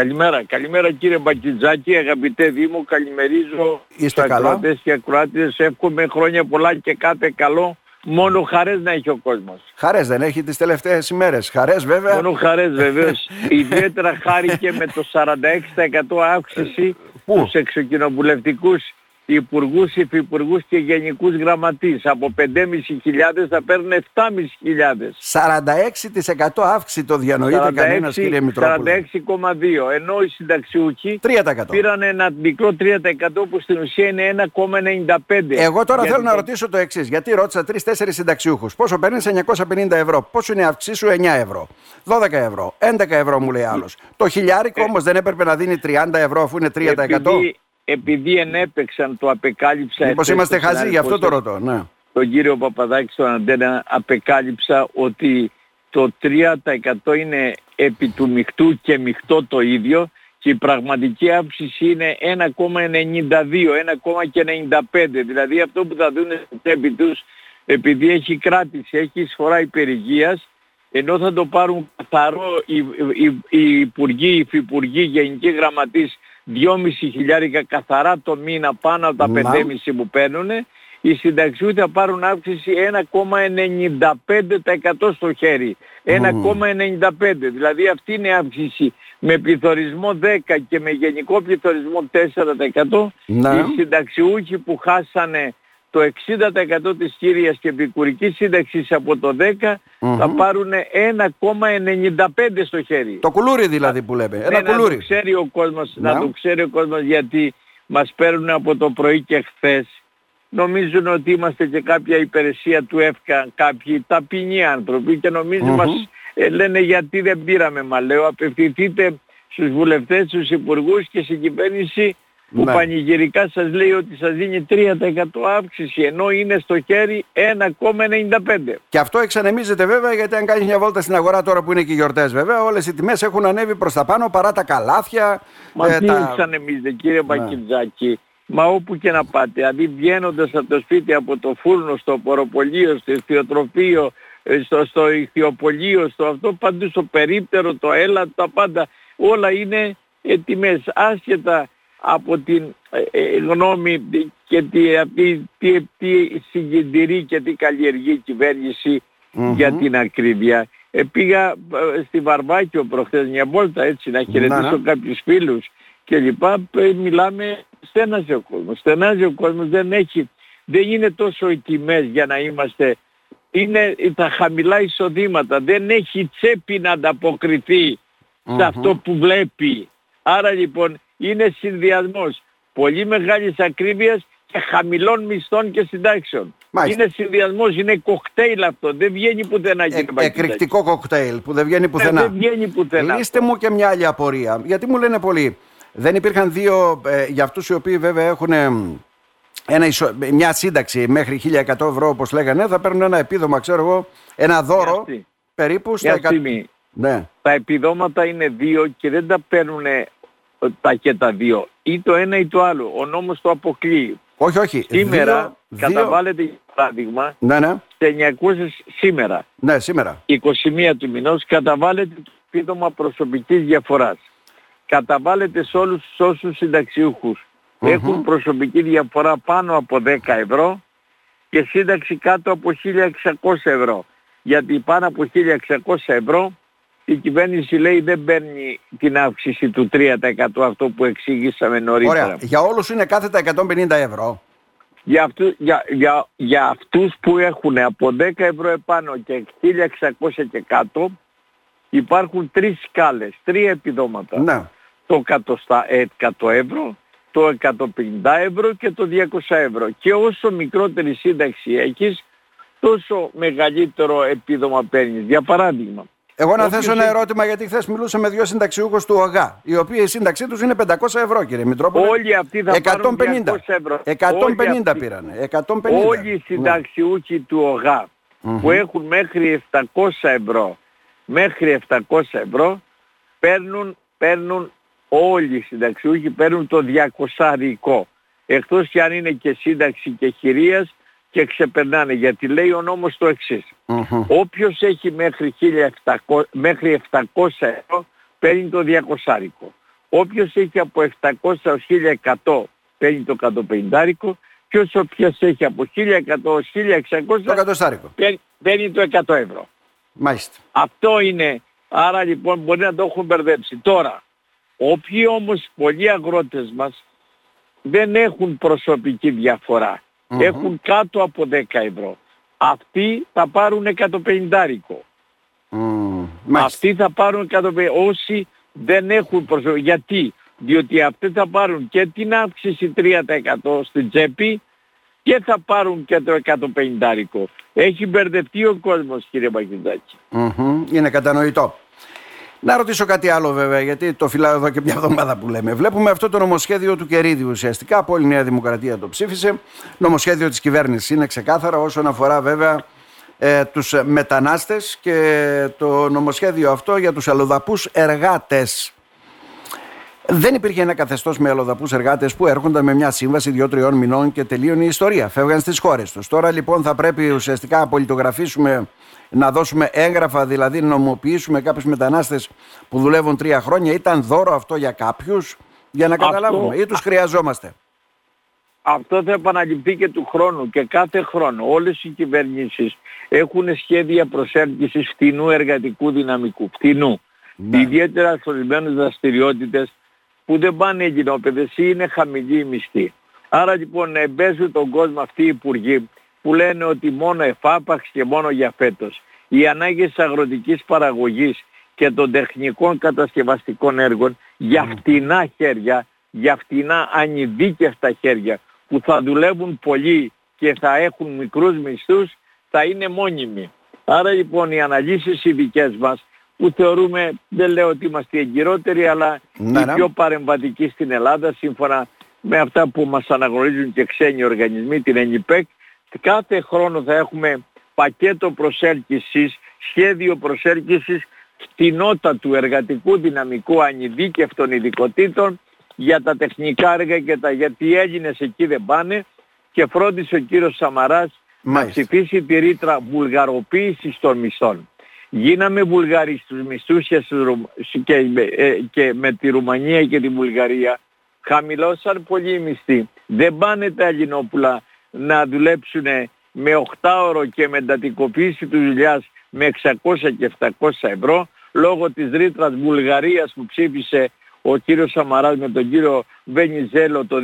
Καλημέρα, καλημέρα κύριε Μπακιτζάκη, αγαπητέ Δήμο, καλημερίζω Είστε καλά; ακροατές και ακροάτες, εύχομαι χρόνια πολλά και κάθε καλό, μόνο χαρές να έχει ο κόσμος. Χαρές δεν έχει τις τελευταίες ημέρες. Χαρές βέβαια. Μόνο χαρές βεβαίως. Ιδιαίτερα χάρηκε με το 46% αύξηση Πού; στους εξοκοινοβουλευτικούς υπουργούς, υφυπουργούς και γενικούς γραμματείς. Από 5.500 θα παίρνουν 7.500. 46% αύξηση το διανοείται κανένας κύριε Μητρόπουλο. 46,2 ενώ οι συνταξιούχοι 3%. πήραν ένα μικρό 3% που στην ουσία είναι 1,95. Εγώ τώρα Γιατί θέλω να το- ρωτήσω το εξής. Γιατί ρώτησα τρει-τέσσερι συνταξιούχους. Πόσο παίρνεις; 950 ευρώ. Πόσο είναι η αύξησή σου; 9 ευρώ. 12 ευρώ. 11 ευρώ μου λέει άλλος. Το χιλιάρικο όμως δεν έπρεπε να δίνει 30 ευρώ αφού είναι 3%. επειδή, επειδή ενέπαιξαν το απεκάλυψα Μήπως εχθές είμαστε στον χαζοί, γι' αυτό το συνάδελφο ρωτώ. Ναι. τον κύριο Παπαδάκη στον Αντένα απεκάλυψα ότι το 3% είναι επί του μειχτού και μειχτό το ίδιο και η πραγματική αύξηση είναι 1,92, 1,95. Δηλαδή αυτό που θα δουν στην τσέπη τους επειδή έχει κράτηση, έχει εισφορά υπερηγείας ενώ θα το πάρουν καθαρό οι, οι, οι υπουργοί, οι υφυπουργοί, γενικοί γραμματείς 2,5 χιλιάρικα καθαρά το μήνα πάνω από τα Μα. 5,5 που παίρνουν οι συνταξιούχοι θα πάρουν αύξηση 1,95% στο χέρι. 1,95. Δηλαδή αυτή είναι η αύξηση με πληθωρισμό 10 και με γενικό πληθωρισμό 4%. Ναι. Οι συνταξιούχοι που χάσανε το 60% της κύριας και επικουρικής σύνταξης από το 10 θα πάρουν 1,95 στο χέρι. Το κουλούρι δηλαδή που λέμε. Ένα Ναι, να το κουλούρι. ξέρει ο κόσμος, να Να. το ξέρει ο κόσμος γιατί μας παίρνουν από το πρωί και χθες. Νομίζουν ότι είμαστε και κάποια υπηρεσία του ΕΦΚΑ, κάποιοι ταπεινοί άνθρωποι και νομίζουν μας ε, λένε γιατί δεν πήραμε. Μα λέω απευθυνθείτε στους βουλευτές, στους υπουργούς και στην κυβέρνηση που Ναι. πανηγυρικά σας λέει ότι σας δίνει 3% αύξηση ενώ είναι στο χέρι 1,95. Και αυτό εξανεμίζεται βέβαια γιατί αν κάνεις μια βόλτα στην αγορά τώρα που είναι και οι γιορτές, βέβαια, όλες οι τιμές έχουν ανέβει προς τα πάνω παρά τα καλάθια. Μα ε, τι τα- εξανεμίζετε κύριε Μπακιτζάκη. Μα όπου και να πάτε, δηλαδή βγαίνοντας από το σπίτι, από το φούρνο, στο ποροπολείο, στο ηθιοτροφείο, ε, στο, στο ηθιοπολείο, στο αυτό, παντού στο περίπτερο, το έλα, τα πάντα, όλα είναι ε, τιμές. Άσχετα από την ε, ε, γνώμη και τι, τι, τι, τι συγκεντηρεί και τι καλλιεργεί η κυβέρνηση για την ακρίβεια. Ε, πήγα ε, στη Βαρβάκιο προχθές μια βόλτα έτσι να χαιρετήσω ναι. κάποιους φίλους και λοιπά. Ε, Μιλάμε, στέναζε ο κόσμος. Στενάζει ο κόσμος, δεν έχει, δεν είναι τόσο οι τιμές για να είμαστε, είναι τα χαμηλά εισοδήματα. Δεν έχει τσέπη να ανταποκριθεί σε αυτό που βλέπει. Άρα λοιπόν είναι συνδυασμός πολύ μεγάλης ακρίβειας και χαμηλών μισθών και συντάξεων. Μάλιστα. Είναι συνδυασμός, είναι κοκτέιλ αυτό. Δεν βγαίνει πουθενά Ε, κύριε Μπακητάκη. εκρηκτικό κοκτέιλ που δεν βγαίνει Ε, πουθενά. Δεν βγαίνει πουθενά. Λύστε μου και μια άλλη απορία. Γιατί μου λένε πολλοί. Δεν υπήρχαν δύο ε, για αυτούς οι οποίοι βέβαια έχουν ε, ένα ισο- μια σύνταξη μέχρι 1100 ευρώ όπως λέγανε θα παίρνουν ένα επίδομα ξέρω εγώ ένα δώρο αυτή. περίπου στα Μια εκα- στιγμή. Ναι. Τα επιδόματα είναι δύο και δεν τα παίρνουν τα και τα δύο. Ή το ένα ή το άλλο. Ο νόμος το αποκλείει. Όχι, όχι. Σήμερα Δύο- δύο- καταβάλλεται για παράδειγμα Ναι, ναι. σε 900 σήμερα. Ναι, σήμερα. 21 του μηνός καταβάλλεται το επίδομα προσωπικής διαφοράς. Καταβάλλεται σε όλους τους όσους συνταξιούχους έχουν προσωπική διαφορά πάνω από 10 ευρώ και σύνταξη κάτω από 1.600 ευρώ. Γιατί πάνω από 1.600 ευρώ η κυβέρνηση λέει δεν παίρνει την αύξηση του 3% αυτό που εξήγησαμε νωρίτερα. Ωραία. Για όλους είναι κάθετα 150 ευρώ. Για, αυτού, για, για, για αυτούς που έχουν από 10 ευρώ επάνω και 1.600 και κάτω υπάρχουν τρεις σκάλες, τρία επιδόματα. Ναι. Το 100, ε, 100 ευρώ, το 150 ευρώ και το 200 ευρώ. Και όσο μικρότερη σύνταξη έχεις, τόσο μεγαλύτερο επίδομα παίρνεις. Για παράδειγμα, Εγώ να Όποιος θέσω ένα έχει- ερώτημα γιατί χθες μιλούσα με δύο συνταξιούχους του ΟΓΑ, οι οποίοι η σύνταξή τους είναι 500 ευρώ, κύριε Μητρόπουλε. όλοι αυτοί θα πάρουν 150. 200 ευρώ. 150 Όλοι πήρανε. 150. Όλοι οι συνταξιούχοι του ΟΓΑ που έχουν μέχρι 700 ευρώ, μέχρι 700 ευρώ, παίρνουν, παίρνουν όλοι οι συνταξιούχοι παίρνουν το 200 Εκτός και αν είναι και σύνταξη και χειρίας και ξεπερνάνε. Γιατί λέει ο νόμος το εξής. Μμμ. Όποιος έχει μέχρι, 1700, μέχρι 700 ευρώ παίρνει το 200 Όποιος έχει από 700 έως 1100 παίρνει το 150 και όσο ποιος έχει από 1100 έως 1600 το παίρνει, παίρνει το 100 ευρώ. Μάλιστα. Αυτό είναι, άρα λοιπόν μπορεί να το έχουν μπερδέψει. Τώρα, όποιοι όμως πολλοί αγρότες μας δεν έχουν προσωπική Έχουν κάτω από 10 ευρώ. Αυτοί θα πάρουν 150 Mm, Αυτοί θα πάρουν 150 όσοι δεν έχουν προσωπική. Γιατί; Διότι αυτοί θα πάρουν και την αύξηση 3% στην τσέπη και θα πάρουν και το 150. Έχει μπερδευτεί ο κόσμος κύριε Είναι κατανοητό. Να ρωτήσω κάτι άλλο βέβαια, γιατί το φυλάω εδώ και μια εβδομάδα που λέμε. Βλέπουμε αυτό το νομοσχέδιο του Κερίδη ουσιαστικά. Από όλη η Νέα Δημοκρατία το ψήφισε. Νομοσχέδιο της κυβέρνησης είναι ξεκάθαρα όσον αφορά βέβαια ε, τους μετανάστες και το νομοσχέδιο αυτό για τους αλλοδαπούς εργάτες. Δεν υπήρχε ένα καθεστώς με αλλοδαπούς εργάτες που έρχονταν με μια σύμβαση δύο-τριών μηνών και τελείωνε η ιστορία. Φεύγαν στις χώρες τους. Τώρα λοιπόν θα πρέπει ουσιαστικά να πολιτογραφήσουμε, να δώσουμε έγγραφα, δηλαδή να νομοποιήσουμε κάποιους μετανάστες που δουλεύουν τρία χρόνια. Ήταν δώρο αυτό για κάποιους, για να καταλάβουμε, αυτό... ή τους χρειαζόμαστε; Αυτό θα επαναληφθεί και του χρόνου και κάθε χρόνο όλες οι κυβερνήσεις έχουν σχέδια προσέλκυσης φτηνού εργατικού δυναμικού. Φτηνού. Ναι. Ιδιαίτερα σε ορισμένες δραστηριότητες που δεν πάνε εγγυνόπαιδες ή είναι χαμηλή η μισθή. Άρα λοιπόν εμπέζουν τον κόσμο αυτοί οι υπουργοί που λένε ότι μόνο εφάπαξ και μόνο για φέτος. Οι ανάγκες της αγροτικής παραγωγής και των τεχνικών κατασκευαστικών έργων για φτηνά χέρια, για φτηνά ανειδίκευτα χέρια που θα δουλεύουν πολύ και θα έχουν μικρούς μισθούς θα είναι μόνιμοι. Άρα λοιπόν οι αναλύσεις οι δικές μας που θεωρούμε, δεν λέω ότι είμαστε εγκυρότεροι, αλλά ναι, οι ναι. πιο παρεμβατικοί στην Ελλάδα, σύμφωνα με αυτά που μας αναγνωρίζουν και ξένοι οργανισμοί, την ΕΝΙΠΕΚ, κάθε χρόνο θα έχουμε πακέτο προσέλκυσης, σχέδιο προσέλκυσης του εργατικού δυναμικού ανειδίκευτων ειδικοτήτων για τα τεχνικά έργα και τα γιατί οι Έλληνες εκεί δεν πάνε και φρόντισε ο κύριος Σαμαράς να ψηφίσει τη ρήτρα βουλγαροποίησης των μισθών. Γίναμε Βουλγαροί στους μισθούς και, ε, και με τη Ρουμανία και τη Βουλγαρία. Χαμηλώσαν πολύ οι μισθοί. Δεν πάνε τα Ελληνόπουλα να δουλέψουν με 8 ώρο και με εντατικοποίηση τους δουλειάς με 600 και 700 ευρώ λόγω της ρήτρας Βουλγαρίας που ψήφισε ο κύριος Σαμαράς με τον κύριο Βενιζέλο το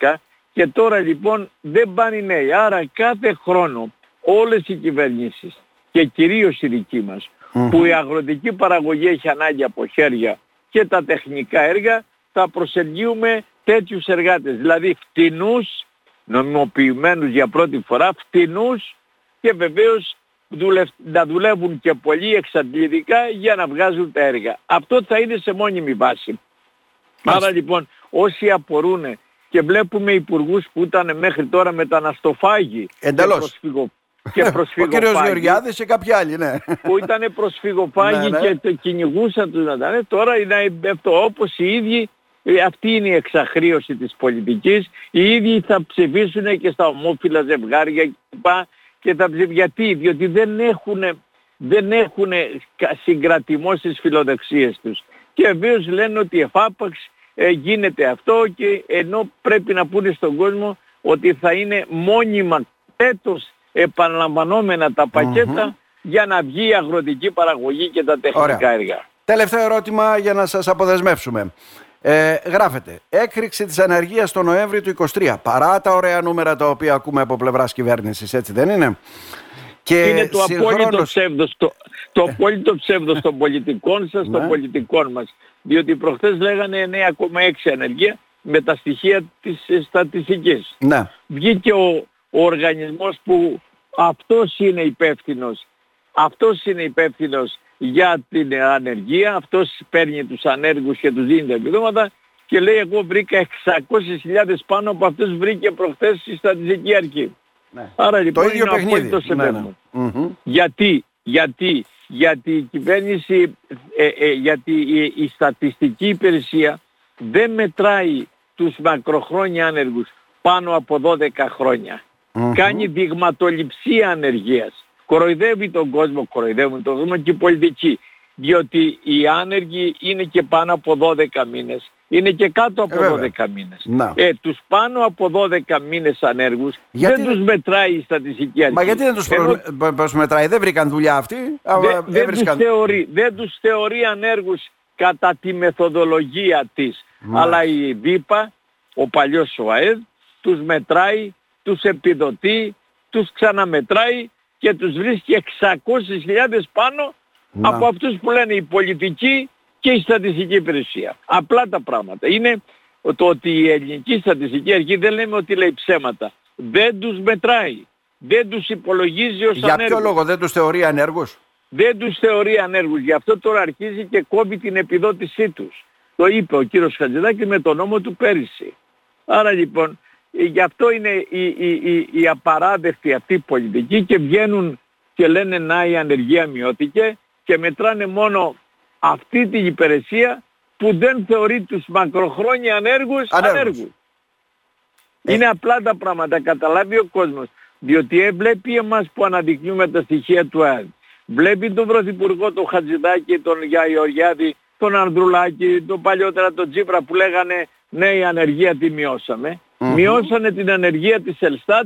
2012 και τώρα λοιπόν δεν πάνε οι νέοι. Άρα κάθε χρόνο όλες οι κυβερνήσεις και κυρίως η δική μας που η αγροτική παραγωγή έχει ανάγκη από χέρια και τα τεχνικά έργα θα προσελγύουμε τέτοιους εργάτες. Δηλαδή φτηνούς, νομιμοποιημένους για πρώτη φορά, φτηνούς και βεβαίως να δουλεύουν και πολύ εξαντλητικά για να βγάζουν τα έργα. Αυτό θα είναι σε μόνιμη βάση. Άρα λοιπόν όσοι απορούν και βλέπουμε υπουργούς που ήταν μέχρι τώρα μεταναστοφάγοι Εντελώς και προσφυγοφάγοι. Ο κύριος Γεωργιάδης και κάποιοι άλλοι, ναι. Που ήταν προσφυγοφάγοι ναι, ναι. και το κυνηγούσαν τους να ήταν. Τώρα είναι αυτό όπως οι ίδιοι, ε, αυτή είναι η εξαχρίωση της πολιτικής, οι ίδιοι θα ψηφίσουν και στα ομόφυλα ζευγάρια και θα ψηφίσουν. Γιατί, διότι δεν έχουν, δεν έχουν συγκρατημό στις φιλοδεξίες τους. Και βεβαίως λένε ότι εφάπαξ ε, γίνεται αυτό και ενώ πρέπει να πούνε στον κόσμο ότι θα είναι μόνιμα έτος επαναλαμβανόμενα τα πακετα για να βγει η αγροτική παραγωγή και τα τεχνικά έργα. Τελευταίο ερώτημα για να σας αποδεσμεύσουμε. Ε, γράφεται, έκρηξη της ανεργίας το Νοέμβριο του 23, παρά τα ωραία νούμερα τα οποία ακούμε από πλευράς κυβέρνησης, έτσι δεν είναι; Και είναι το απόλυτο ψεύδος, το, το απόλυτο ψεύδος των πολιτικών σας, των ναι. πολιτικών μας. Διότι προχθές λέγανε 9,6 ανεργία με τα στοιχεία της στατιστικής. Ναι. Βγήκε ο, ο οργανισμός που αυτός είναι υπεύθυνος. Αυτός είναι υπεύθυνος για την ανεργία, αυτός παίρνει τους ανέργους και τους δίνει τα επιδόματα και λέει εγώ βρήκα 600.000 πάνω από αυτούς βρήκε προχθές στη στατιστική αρχή. Ναι. Άρα λοιπόν το ίδιο είναι απόλυτο ναι, ναι. Γιατί, γιατί, γιατί η κυβέρνηση, ε, ε, γιατί η, η στατιστική υπηρεσία δεν μετράει τους μακροχρόνια άνεργους πάνω από 12 χρόνια. Κάνει δειγματοληψία ανεργίας. Κοροϊδεύει τον κόσμο, κοροϊδεύουν τον κόσμο και οι πολιτικοί. διότι οι άνεργοι είναι και πάνω από 12 μήνες. Είναι και κάτω από Ε, 12 μήνες. Να. Ε, τους πάνω από 12 μήνες ανέργους Γιατί- δεν τους μετράει η στατιστική αρχή. Μα γιατί δεν τους Ενώ προ... προσμετράει, δεν βρήκαν δουλειά αυτοί. Α, δεν, δεν, τους έβρισκαν- θεωρεί, δεν τους θεωρεί ανέργους κατά τη μεθοδολογία της. Μάλιστα. Αλλά η ΔΥΠΑ, ο παλιός ΣΟΑΕΔ, τους μετράει, τους επιδοτεί, τους ξαναμετράει και τους βρίσκει 600.000 πάνω Να. από αυτούς που λένε η πολιτική και η στατιστική υπηρεσία. Απλά τα πράγματα. Είναι το ότι η ελληνική στατιστική αρχή δεν λέμε ότι λέει ψέματα. Δεν τους μετράει. Δεν τους υπολογίζει ως Για ποιο ανέργους λόγο δεν τους θεωρεί ανέργους; δεν τους θεωρεί ανέργους. Γι' αυτό τώρα αρχίζει και κόβει την επιδότησή τους. Το είπε ο κύριος Χατζηδάκης με τον νόμο του πέρυσι. Άρα λοιπόν, ε, γι' αυτό είναι η, η, η, η απαράδεκτη αυτή πολιτική και βγαίνουν και λένε να η ανεργία μειώθηκε και μετράνε μόνο αυτή την υπηρεσία που δεν θεωρεί τους μακροχρόνια ανέργους Ανέργους. ανέργους. Είναι απλά τα πράγματα, καταλάβει ο κόσμος. Διότι ε, βλέπει εμάς που αναδεικνύουμε τα στοιχεία του ΑΕΔ. Βλέπει τον Πρωθυπουργό, τον Χατζηδάκη, τον Γιάννη Γεωργιάδη, τον Ανδρουλάκη, τον παλιότερα τον Τσίπρα που λέγανε ναι η ανεργία τη μειώσαμε. Μειώσανε την ανεργία της Ελστάτ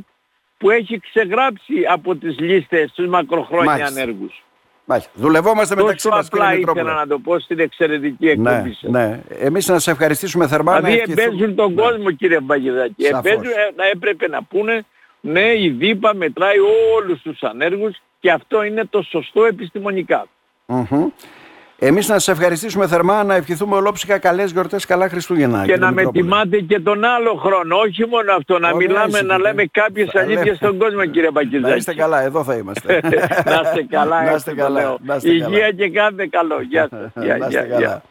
που έχει ξεγράψει από τις λίστες τους μακροχρόνια Μάλιστα. ανέργους. Μάλιστα. Δουλευόμαστε μεταξύ Τόσο μας κύριε απλά Μητρόπουλε. ήθελα να το πω στην εξαιρετική εκπομπή Ναι, σας. ναι. Εμείς να σας ευχαριστήσουμε θερμά. να Δηλαδή ευχηθούμε- εμπέζουν τον Ναι. κόσμο κύριε Μπαγιδάκη. Σαφώς. Εμπέζουν, ε, να έπρεπε να πούνε ναι η ΔΥΠΑ μετράει όλους τους ανέργους και αυτό είναι το σωστό επιστημονικά. Μμμ. Εμείς να σας ευχαριστήσουμε θερμά, να ευχηθούμε ολόψυχα καλές γιορτές, καλά Χριστούγεννα. και κύριε να με Μητρόπουλε. τιμάτε και τον άλλο χρόνο. Όχι μόνο αυτό, να Ωραία, μιλάμε, είσαι, να κύριε. λέμε κάποιες Θα αλήθειες λέμε. στον κόσμο κύριε Να είστε Μπακιζάκη. καλά, εδώ θα είμαστε. να είστε καλά, Να είστε έτσι το καλά, λέω. να είστε Υγεία καλά. και κάθε καλό. Γεια σας. Να Γεια, είστε γεια, καλά. γεια.